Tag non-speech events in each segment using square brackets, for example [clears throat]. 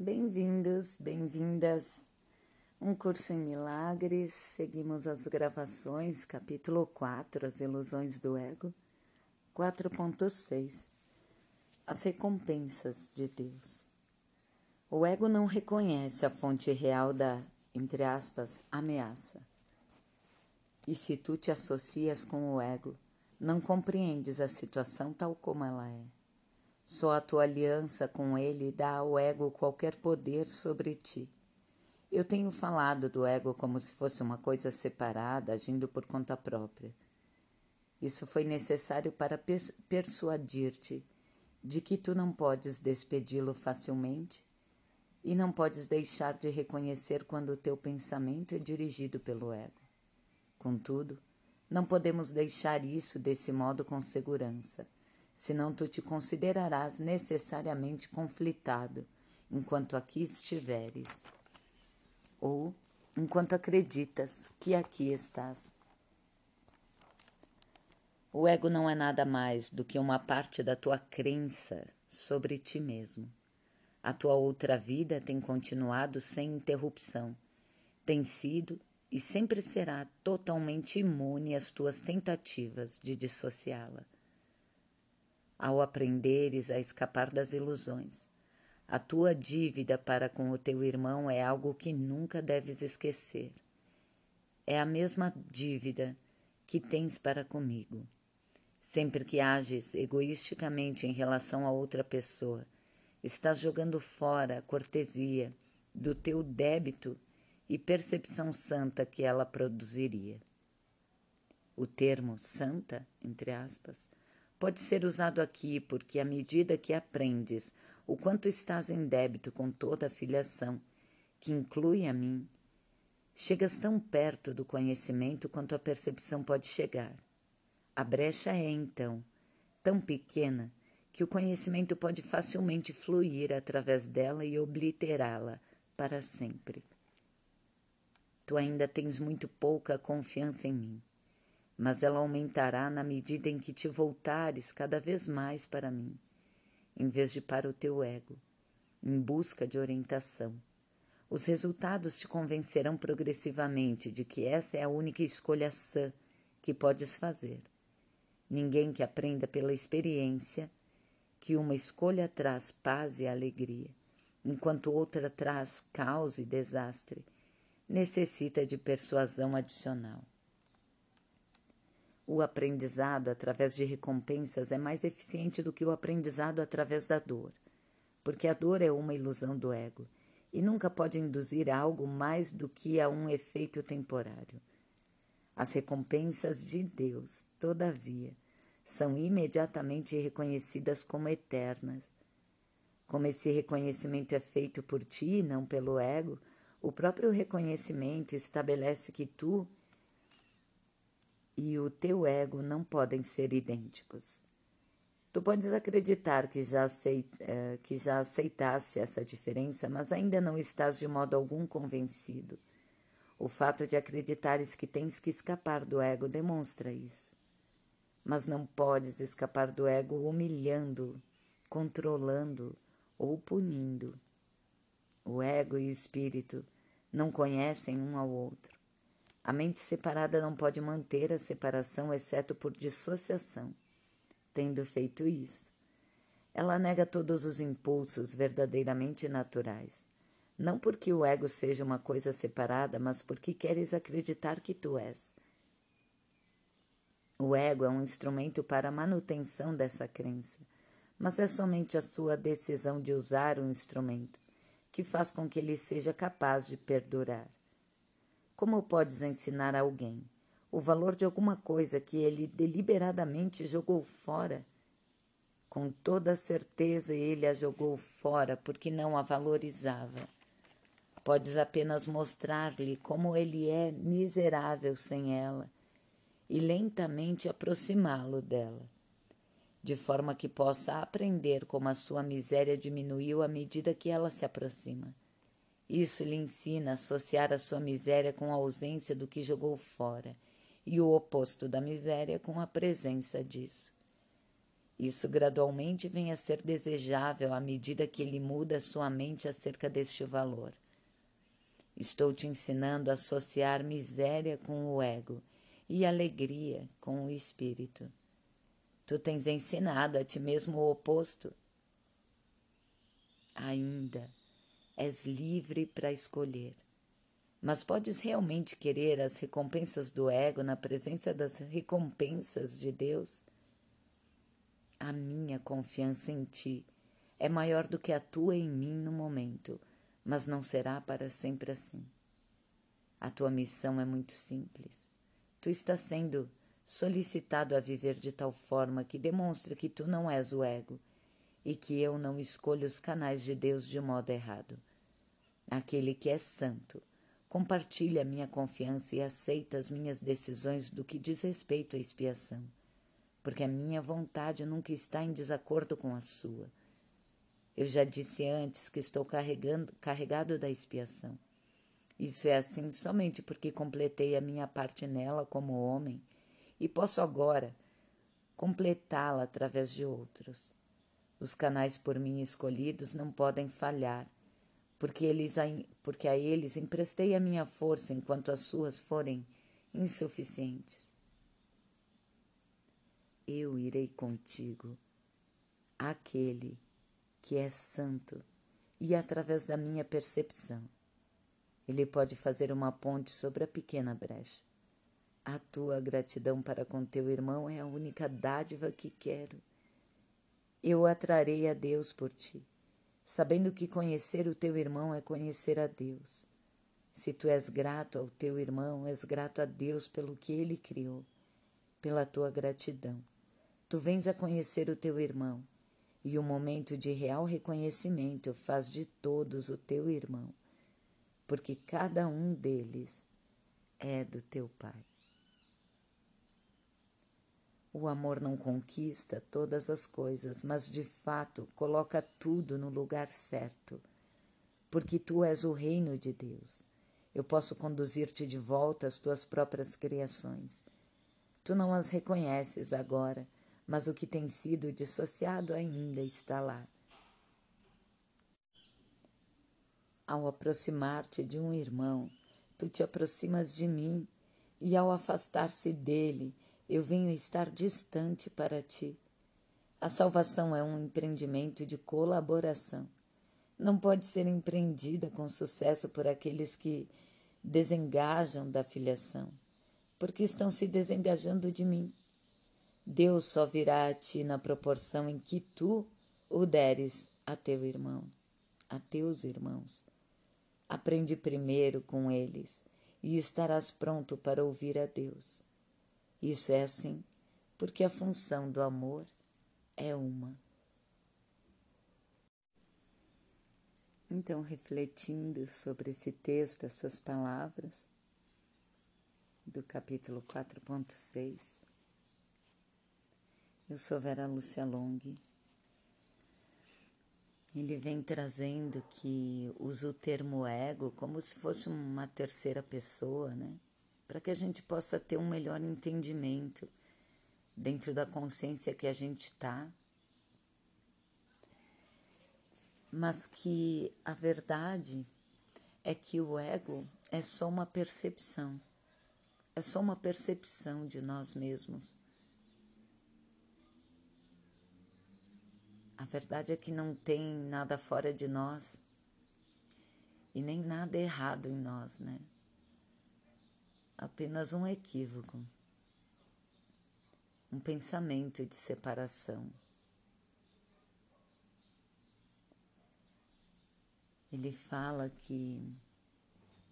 Bem-vindos, bem-vindas. Um curso em milagres. Seguimos as gravações, capítulo 4, As ilusões do ego. 4.6 As recompensas de Deus. O ego não reconhece a fonte real da, entre aspas, ameaça. E se tu te associas com o ego, não compreendes a situação tal como ela é. Só a tua aliança com ele dá ao ego qualquer poder sobre ti. Eu tenho falado do ego como se fosse uma coisa separada, agindo por conta própria. Isso foi necessário para persuadir-te de que tu não podes despedi-lo facilmente e não podes deixar de reconhecer quando o teu pensamento é dirigido pelo ego. Contudo, não podemos deixar isso desse modo com segurança senão tu te considerarás necessariamente conflitado enquanto aqui estiveres, ou enquanto acreditas que aqui estás. O ego não é nada mais do que uma parte da tua crença sobre ti mesmo. A tua outra vida tem continuado sem interrupção, tem sido e sempre será totalmente imune às tuas tentativas de dissociá-la ao aprenderes a escapar das ilusões. A tua dívida para com o teu irmão é algo que nunca deves esquecer. É a mesma dívida que tens para comigo. Sempre que ages egoisticamente em relação a outra pessoa, estás jogando fora a cortesia do teu débito e percepção santa que ela produziria. O termo santa, entre aspas, pode ser usado aqui porque, à medida que aprendes o quanto estás em débito com toda a filiação, que inclui a mim, chegas tão perto do conhecimento quanto a percepção pode chegar. A brecha é, então, tão pequena que o conhecimento pode facilmente fluir através dela e obliterá-la para sempre. Tu ainda tens muito pouca confiança em mim mas ela aumentará na medida em que te voltares cada vez mais para mim, em vez de para o teu ego, em busca de orientação. Os resultados te convencerão progressivamente de que essa é a única escolha sã que podes fazer. Ninguém que aprenda pela experiência que uma escolha traz paz e alegria, enquanto outra traz caos e desastre, necessita de persuasão adicional. O aprendizado através de recompensas é mais eficiente do que o aprendizado através da dor, porque a dor é uma ilusão do ego e nunca pode induzir a algo mais do que a um efeito temporário. As recompensas de Deus, todavia, são imediatamente reconhecidas como eternas. Como esse reconhecimento é feito por ti e não pelo ego, o próprio reconhecimento estabelece que tu e o teu ego não podem ser idênticos. Tu podes acreditar que já, aceit, eh, que já aceitaste essa diferença, mas ainda não estás de modo algum convencido. O fato de acreditares que tens que escapar do ego demonstra isso. Mas não podes escapar do ego humilhando, controlando ou punindo. O ego e o espírito não conhecem um ao outro. A mente separada não pode manter a separação, exceto por dissociação. Tendo feito isso, ela nega todos os impulsos verdadeiramente naturais. Não porque o ego seja uma coisa separada, mas porque queres acreditar que tu és. O ego é um instrumento para a manutenção dessa crença, mas é somente a sua decisão de usar o instrumento que faz com que ele seja capaz de perdurar. Como podes ensinar a alguém o valor de alguma coisa que ele deliberadamente jogou fora? Com toda certeza ele a jogou fora porque não a valorizava. Podes apenas mostrar-lhe como ele é miserável sem ela e lentamente aproximá-lo dela, de forma que possa aprender como a sua miséria diminuiu à medida que ela se aproxima. Isso lhe ensina a associar a sua miséria com a ausência do que jogou fora, e o oposto da miséria com a presença disso. Isso gradualmente vem a ser desejável à medida que ele muda sua mente acerca deste valor. Estou te ensinando a associar miséria com o ego e alegria com o espírito. Tu tens ensinado a ti mesmo o oposto. Ainda és livre para escolher. Mas podes realmente querer as recompensas do ego na presença das recompensas de Deus? A minha confiança em ti é maior do que a tua em mim no momento, mas não será para sempre assim. A tua missão é muito simples. Tu estás sendo solicitado a viver de tal forma que demonstre que tu não és o ego e que eu não escolho os canais de Deus de modo errado. Aquele que é santo compartilha minha confiança e aceita as minhas decisões do que diz respeito à expiação porque a minha vontade nunca está em desacordo com a sua. Eu já disse antes que estou carregando, carregado da expiação. Isso é assim somente porque completei a minha parte nela como homem e posso agora completá-la através de outros. Os canais por mim escolhidos não podem falhar, porque, eles, porque a eles emprestei a minha força enquanto as suas forem insuficientes eu irei contigo, aquele que é santo, e através da minha percepção, ele pode fazer uma ponte sobre a pequena brecha. A tua gratidão para com teu irmão é a única dádiva que quero. Eu atrarei a Deus por ti, sabendo que conhecer o teu irmão é conhecer a Deus. Se tu és grato ao teu irmão, és grato a Deus pelo que ele criou, pela tua gratidão. Tu vens a conhecer o teu irmão, e o momento de real reconhecimento faz de todos o teu irmão, porque cada um deles é do teu Pai. O amor não conquista todas as coisas, mas de fato coloca tudo no lugar certo, porque tu és o reino de Deus. Eu posso conduzir-te de volta às tuas próprias criações. Tu não as reconheces agora mas o que tem sido dissociado ainda está lá. Ao aproximar-te de um irmão, tu te aproximas de mim, e ao afastar-se dele, eu venho estar distante para ti. A salvação é um empreendimento de colaboração. Não pode ser empreendida com sucesso por aqueles que desengajam da filiação, porque estão se desengajando de mim. Deus só virá a ti na proporção em que tu o deres a teu irmão, a teus irmãos. Aprende primeiro com eles e estarás pronto para ouvir a Deus. Isso é assim porque a função do amor é uma. Então, refletindo sobre esse texto, essas palavras, do capítulo 4.6, eu sou Vera Lúcia Long. Ele vem trazendo que usa o termo ego como se fosse uma terceira pessoa, né? Para que a gente possa ter um melhor entendimento dentro da consciência que a gente está. Mas que a verdade é que o ego é só uma percepção, é só uma percepção de nós mesmos A verdade é que não tem nada fora de nós e nem nada errado em nós, né? Apenas um equívoco, um pensamento de separação. Ele fala que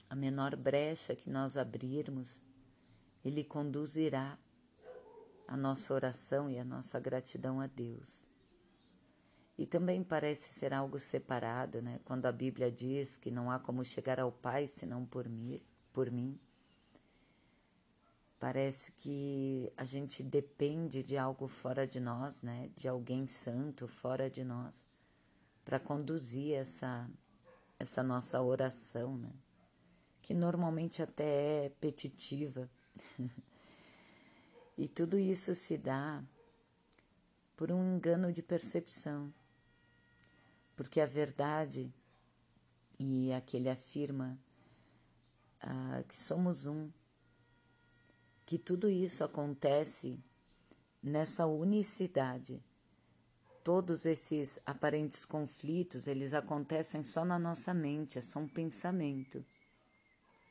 a menor brecha que nós abrirmos, Ele conduzirá a nossa oração e a nossa gratidão a Deus. E também parece ser algo separado, né? Quando a Bíblia diz que não há como chegar ao Pai senão por mim, por mim. Parece que a gente depende de algo fora de nós, né? De alguém santo fora de nós, para conduzir essa essa nossa oração, né? Que normalmente até é petitiva. [laughs] e tudo isso se dá por um engano de percepção. Porque a verdade, e aqui ele afirma ah, que somos um, que tudo isso acontece nessa unicidade. Todos esses aparentes conflitos, eles acontecem só na nossa mente, é só um pensamento.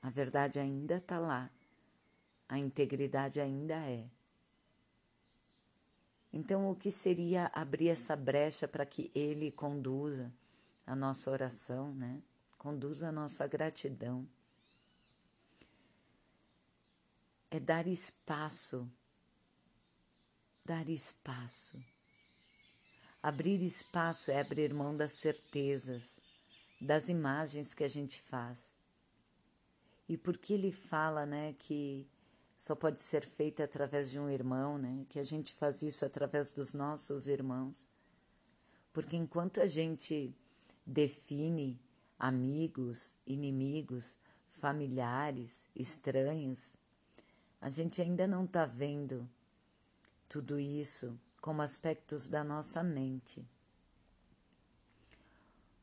A verdade ainda está lá, a integridade ainda é. Então, o que seria abrir essa brecha para que Ele conduza a nossa oração, né? Conduza a nossa gratidão. É dar espaço, dar espaço. Abrir espaço é abrir mão das certezas, das imagens que a gente faz. E porque ele fala, né, que só pode ser feita através de um irmão, né? Que a gente faz isso através dos nossos irmãos. Porque enquanto a gente define amigos, inimigos, familiares, estranhos, a gente ainda não está vendo tudo isso como aspectos da nossa mente,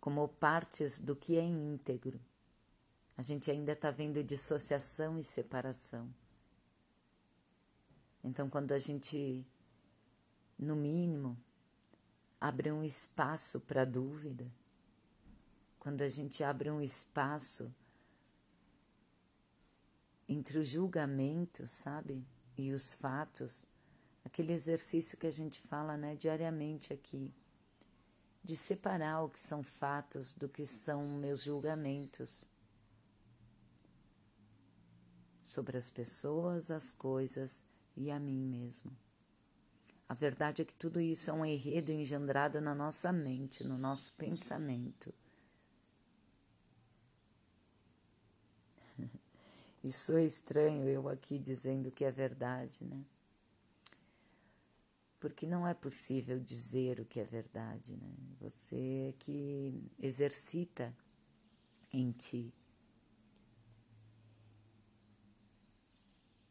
como partes do que é íntegro. A gente ainda está vendo dissociação e separação. Então, quando a gente, no mínimo, abre um espaço para dúvida, quando a gente abre um espaço entre o julgamento, sabe, e os fatos, aquele exercício que a gente fala, né, diariamente aqui, de separar o que são fatos do que são meus julgamentos sobre as pessoas, as coisas e a mim mesmo. A verdade é que tudo isso é um enredo engendrado na nossa mente, no nosso pensamento. Isso é estranho eu aqui dizendo que é verdade, né? Porque não é possível dizer o que é verdade, né? Você é que exercita em ti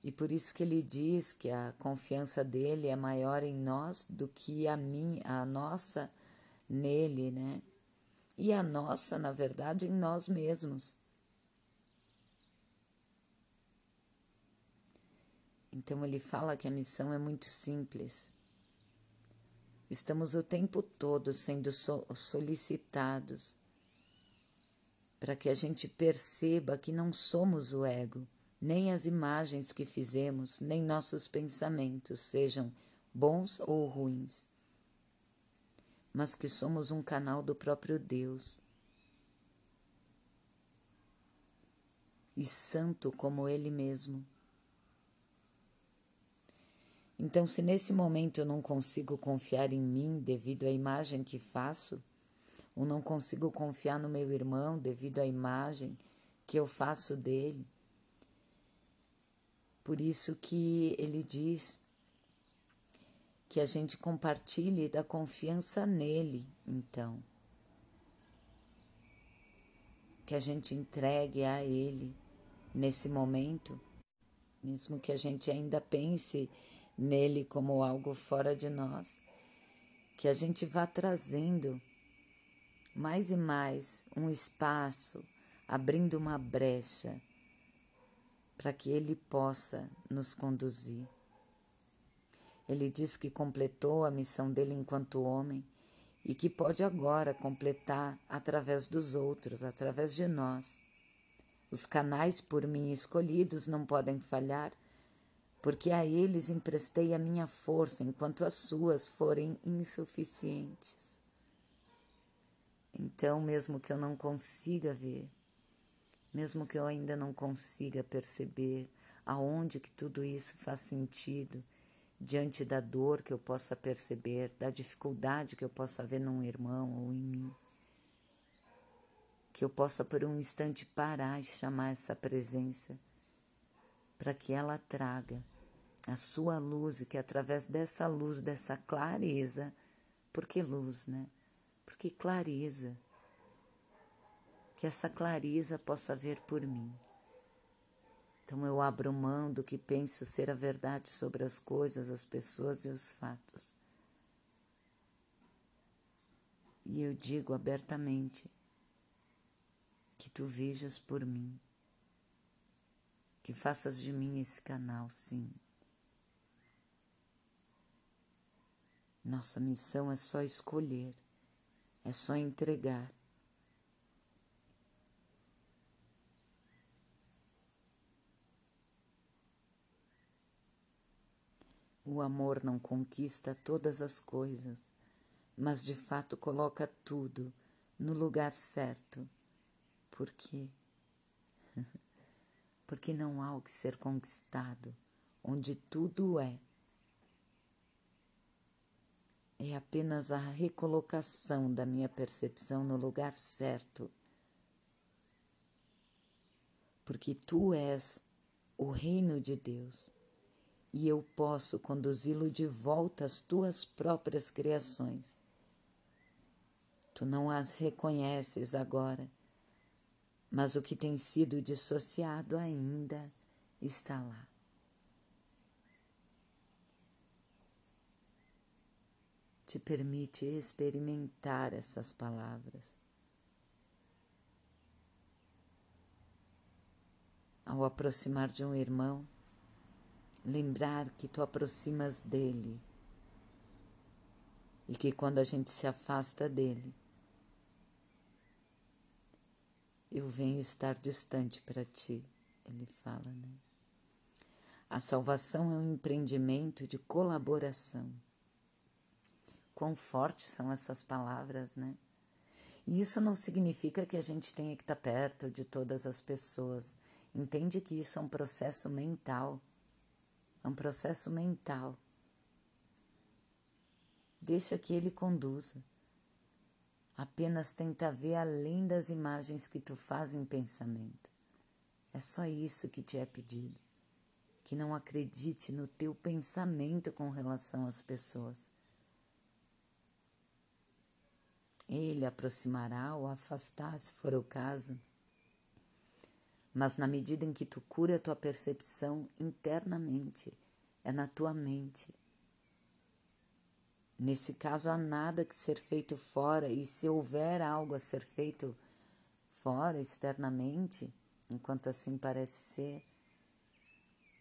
E por isso que ele diz que a confiança dele é maior em nós do que a mim, a nossa nele, né? E a nossa, na verdade, em nós mesmos. Então ele fala que a missão é muito simples. Estamos o tempo todo sendo solicitados para que a gente perceba que não somos o ego nem as imagens que fizemos, nem nossos pensamentos, sejam bons ou ruins, mas que somos um canal do próprio Deus. E santo como Ele mesmo. Então, se nesse momento eu não consigo confiar em mim devido à imagem que faço, ou não consigo confiar no meu irmão devido à imagem que eu faço dele, por isso que ele diz que a gente compartilhe da confiança nele, então. Que a gente entregue a ele nesse momento, mesmo que a gente ainda pense nele como algo fora de nós, que a gente vá trazendo mais e mais um espaço, abrindo uma brecha para que Ele possa nos conduzir. Ele diz que completou a missão dele enquanto homem e que pode agora completar através dos outros, através de nós. Os canais por mim escolhidos não podem falhar, porque a eles emprestei a minha força enquanto as suas forem insuficientes. Então, mesmo que eu não consiga ver, mesmo que eu ainda não consiga perceber aonde que tudo isso faz sentido, diante da dor que eu possa perceber, da dificuldade que eu possa ver num irmão ou em mim, que eu possa por um instante parar e chamar essa presença para que ela traga a sua luz e que através dessa luz, dessa clareza, porque luz, né? Porque clareza que essa clareza possa ver por mim. Então eu abro mão do que penso ser a verdade sobre as coisas, as pessoas e os fatos, E eu digo abertamente que tu vejas por mim, que faças de mim esse canal, sim. Nossa missão é só escolher, é só entregar. O amor não conquista todas as coisas, mas de fato coloca tudo no lugar certo. Por quê? [laughs] Porque não há o que ser conquistado, onde tudo é. É apenas a recolocação da minha percepção no lugar certo. Porque tu és o reino de Deus e eu posso conduzi-lo de volta às tuas próprias criações. Tu não as reconheces agora, mas o que tem sido dissociado ainda está lá. Te permite experimentar essas palavras. Ao aproximar de um irmão, lembrar que tu aproximas dele e que quando a gente se afasta dele, eu venho estar distante para ti, ele fala, né? A salvação é um empreendimento de colaboração. Quão fortes são essas palavras, né? E isso não significa que a gente tenha que estar perto de todas as pessoas. Entende que isso é um processo mental é um processo mental. Deixa que ele conduza. Apenas tenta ver além das imagens que tu faz em pensamento. É só isso que te é pedido. Que não acredite no teu pensamento com relação às pessoas. Ele aproximará ou afastar, se for o caso mas na medida em que tu cura a tua percepção internamente, é na tua mente. Nesse caso, há nada que ser feito fora, e se houver algo a ser feito fora, externamente, enquanto assim parece ser,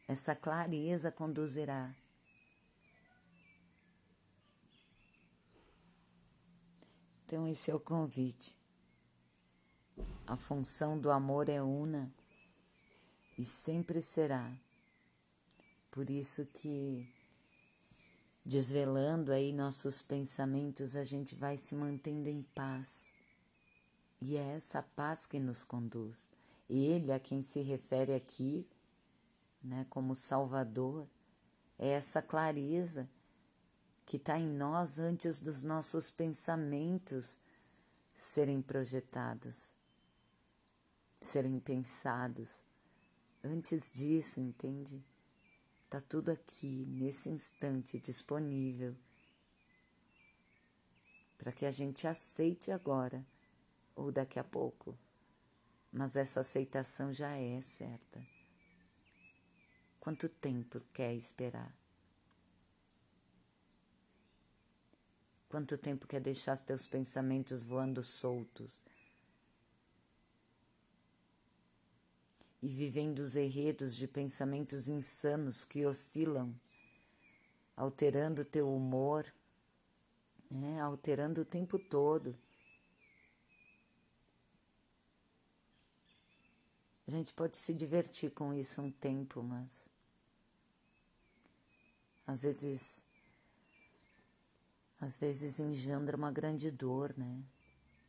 essa clareza conduzirá. Então, esse é o convite. A função do amor é una e sempre será. Por isso que desvelando aí nossos pensamentos, a gente vai se mantendo em paz. E é essa paz que nos conduz. Ele a quem se refere aqui, né, como Salvador, é essa clareza que está em nós antes dos nossos pensamentos serem projetados, serem pensados. Antes disso, entende? Tá tudo aqui, nesse instante, disponível para que a gente aceite agora ou daqui a pouco. Mas essa aceitação já é certa. Quanto tempo quer esperar? Quanto tempo quer deixar teus pensamentos voando soltos? e vivendo os enredos de pensamentos insanos que oscilam, alterando teu humor, né? alterando o tempo todo. A gente pode se divertir com isso um tempo, mas às vezes às vezes engendra uma grande dor, né?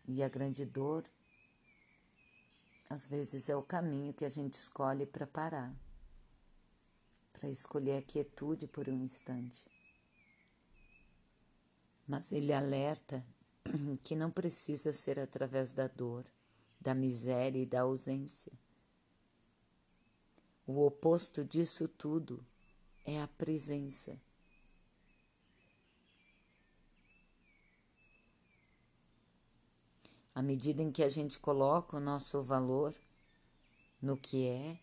E a grande dor às vezes é o caminho que a gente escolhe para parar, para escolher a quietude por um instante. Mas ele alerta [clears throat] que não precisa ser através da dor, da miséria e da ausência. O oposto disso tudo é a presença. À medida em que a gente coloca o nosso valor no que é,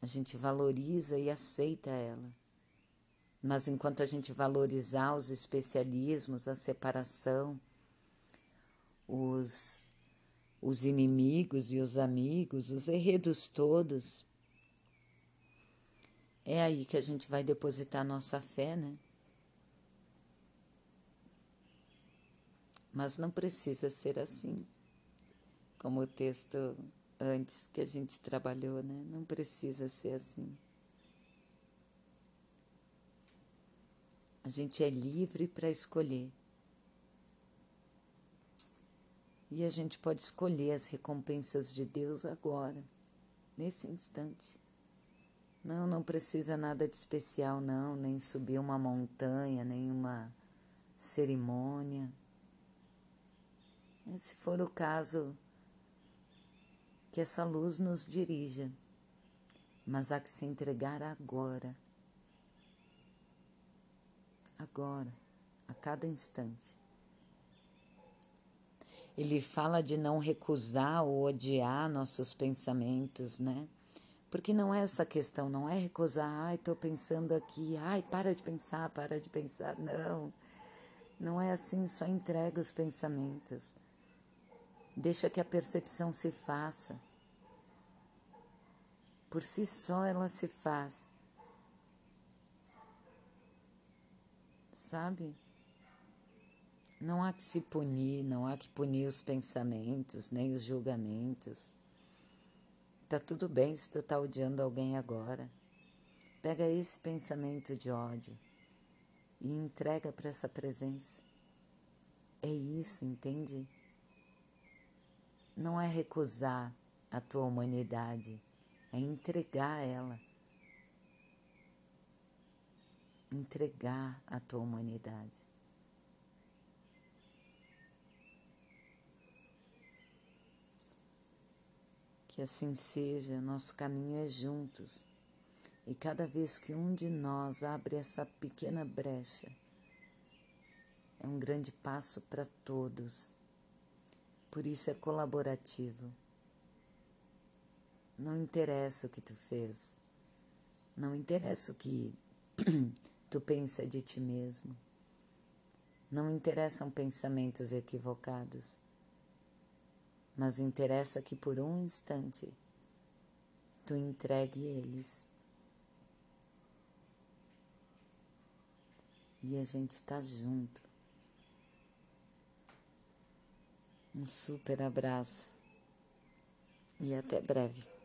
a gente valoriza e aceita ela. Mas enquanto a gente valorizar os especialismos, a separação, os, os inimigos e os amigos, os enredos todos. É aí que a gente vai depositar nossa fé, né? Mas não precisa ser assim, como o texto antes que a gente trabalhou, né? Não precisa ser assim. A gente é livre para escolher. E a gente pode escolher as recompensas de Deus agora, nesse instante. Não, não precisa nada de especial, não, nem subir uma montanha, nem uma cerimônia. Se for o caso, que essa luz nos dirija, mas há que se entregar agora agora, a cada instante. Ele fala de não recusar ou odiar nossos pensamentos, né? Porque não é essa questão, não é recusar, ai, estou pensando aqui, ai, para de pensar, para de pensar. Não, não é assim, só entrega os pensamentos. Deixa que a percepção se faça. Por si só ela se faz. sabe? Não há que se punir, não há que punir os pensamentos, nem os julgamentos. Tá tudo bem se tu tá odiando alguém agora. Pega esse pensamento de ódio e entrega para essa presença. É isso, entende? Não é recusar a tua humanidade, é entregar ela entregar a tua humanidade. Que assim seja, nosso caminho é juntos. E cada vez que um de nós abre essa pequena brecha, é um grande passo para todos. Por isso é colaborativo. Não interessa o que tu fez, não interessa o que [clears throat] tu pensa de ti mesmo. Não interessam pensamentos equivocados, mas interessa que por um instante tu entregue eles. E a gente está junto. Um super abraço e até breve.